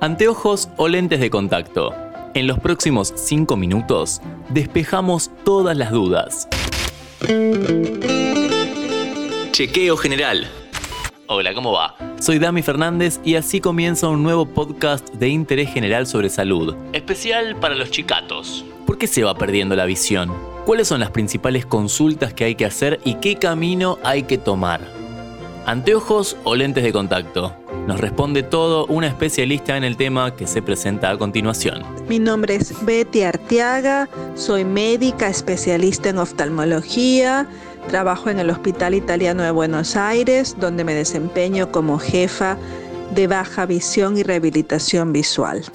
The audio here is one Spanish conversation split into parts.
Anteojos o lentes de contacto. En los próximos 5 minutos despejamos todas las dudas. Chequeo general. Hola, ¿cómo va? Soy Dami Fernández y así comienza un nuevo podcast de interés general sobre salud, especial para los chicatos. ¿Por qué se va perdiendo la visión? ¿Cuáles son las principales consultas que hay que hacer y qué camino hay que tomar? ¿Anteojos o lentes de contacto? Nos responde todo una especialista en el tema que se presenta a continuación. Mi nombre es Betty Arteaga, soy médica especialista en oftalmología, trabajo en el Hospital Italiano de Buenos Aires, donde me desempeño como jefa de baja visión y rehabilitación visual.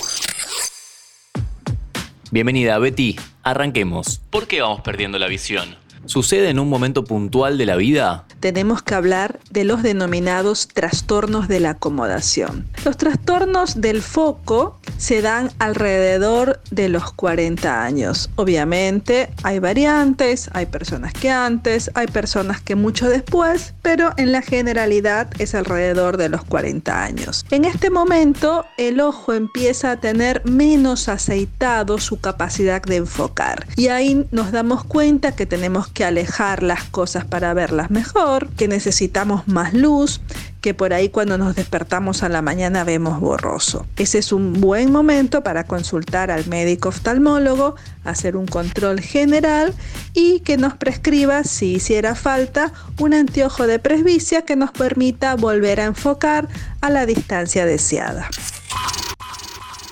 Bienvenida Betty, arranquemos. ¿Por qué vamos perdiendo la visión? ¿Sucede en un momento puntual de la vida? Tenemos que hablar de los denominados trastornos de la acomodación. Los trastornos del foco se dan alrededor de los 40 años. Obviamente hay variantes, hay personas que antes, hay personas que mucho después, pero en la generalidad es alrededor de los 40 años. En este momento el ojo empieza a tener menos aceitado su capacidad de enfocar y ahí nos damos cuenta que tenemos que alejar las cosas para verlas mejor, que necesitamos más luz, que por ahí cuando nos despertamos a la mañana vemos borroso. Ese es un buen momento para consultar al médico oftalmólogo, hacer un control general y que nos prescriba, si hiciera falta, un anteojo de presbicia que nos permita volver a enfocar a la distancia deseada.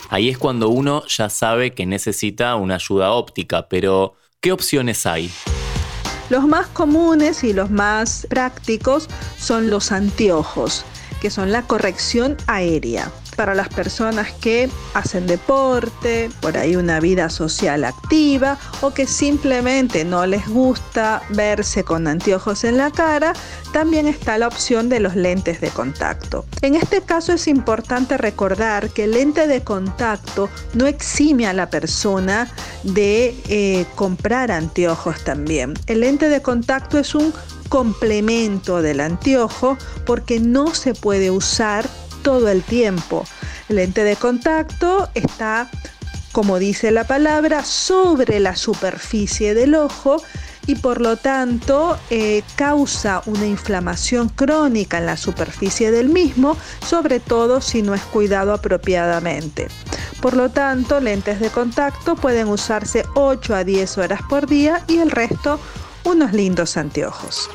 Ahí es cuando uno ya sabe que necesita una ayuda óptica, pero ¿qué opciones hay? Los más comunes y los más prácticos son los anteojos, que son la corrección aérea para las personas que hacen deporte, por ahí una vida social activa o que simplemente no les gusta verse con anteojos en la cara, también está la opción de los lentes de contacto. En este caso es importante recordar que el lente de contacto no exime a la persona de eh, comprar anteojos también. El lente de contacto es un complemento del anteojo porque no se puede usar todo el tiempo. El lente de contacto está, como dice la palabra, sobre la superficie del ojo y por lo tanto eh, causa una inflamación crónica en la superficie del mismo, sobre todo si no es cuidado apropiadamente. Por lo tanto, lentes de contacto pueden usarse 8 a 10 horas por día y el resto unos lindos anteojos.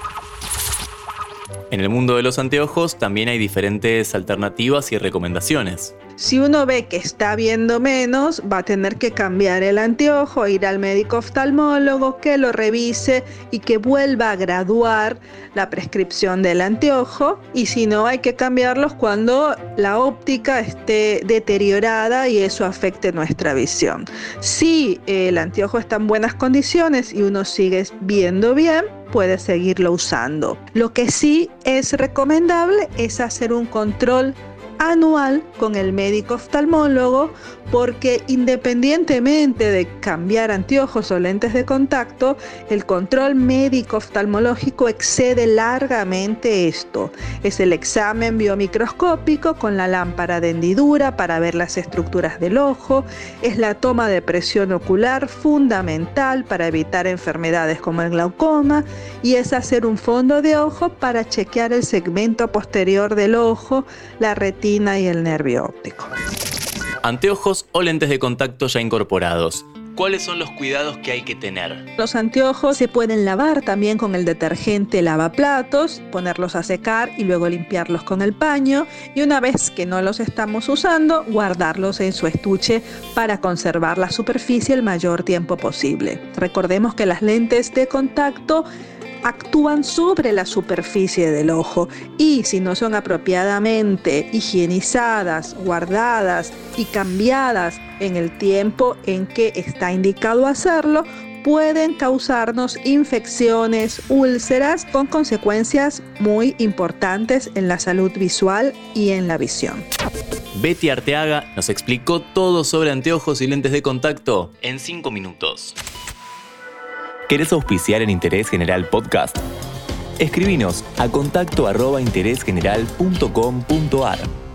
En el mundo de los anteojos también hay diferentes alternativas y recomendaciones. Si uno ve que está viendo menos, va a tener que cambiar el anteojo, ir al médico oftalmólogo que lo revise y que vuelva a graduar la prescripción del anteojo. Y si no, hay que cambiarlos cuando la óptica esté deteriorada y eso afecte nuestra visión. Si el anteojo está en buenas condiciones y uno sigue viendo bien, puede seguirlo usando. Lo que sí es recomendable es hacer un control anual con el médico oftalmólogo porque independientemente de cambiar anteojos o lentes de contacto, el control médico oftalmológico excede largamente esto. Es el examen biomicroscópico con la lámpara de hendidura para ver las estructuras del ojo, es la toma de presión ocular fundamental para evitar enfermedades como el glaucoma y es hacer un fondo de ojo para chequear el segmento posterior del ojo, la retina y el nervio óptico anteojos o lentes de contacto ya incorporados. ¿Cuáles son los cuidados que hay que tener? Los anteojos se pueden lavar también con el detergente lavaplatos, ponerlos a secar y luego limpiarlos con el paño y una vez que no los estamos usando, guardarlos en su estuche para conservar la superficie el mayor tiempo posible. Recordemos que las lentes de contacto actúan sobre la superficie del ojo y si no son apropiadamente higienizadas, guardadas y cambiadas en el tiempo en que está indicado hacerlo, pueden causarnos infecciones, úlceras con consecuencias muy importantes en la salud visual y en la visión. Betty Arteaga nos explicó todo sobre anteojos y lentes de contacto en 5 minutos. ¿Querés auspiciar en Interés General Podcast? Escribinos a contacto arroba interésgeneral.com.ar.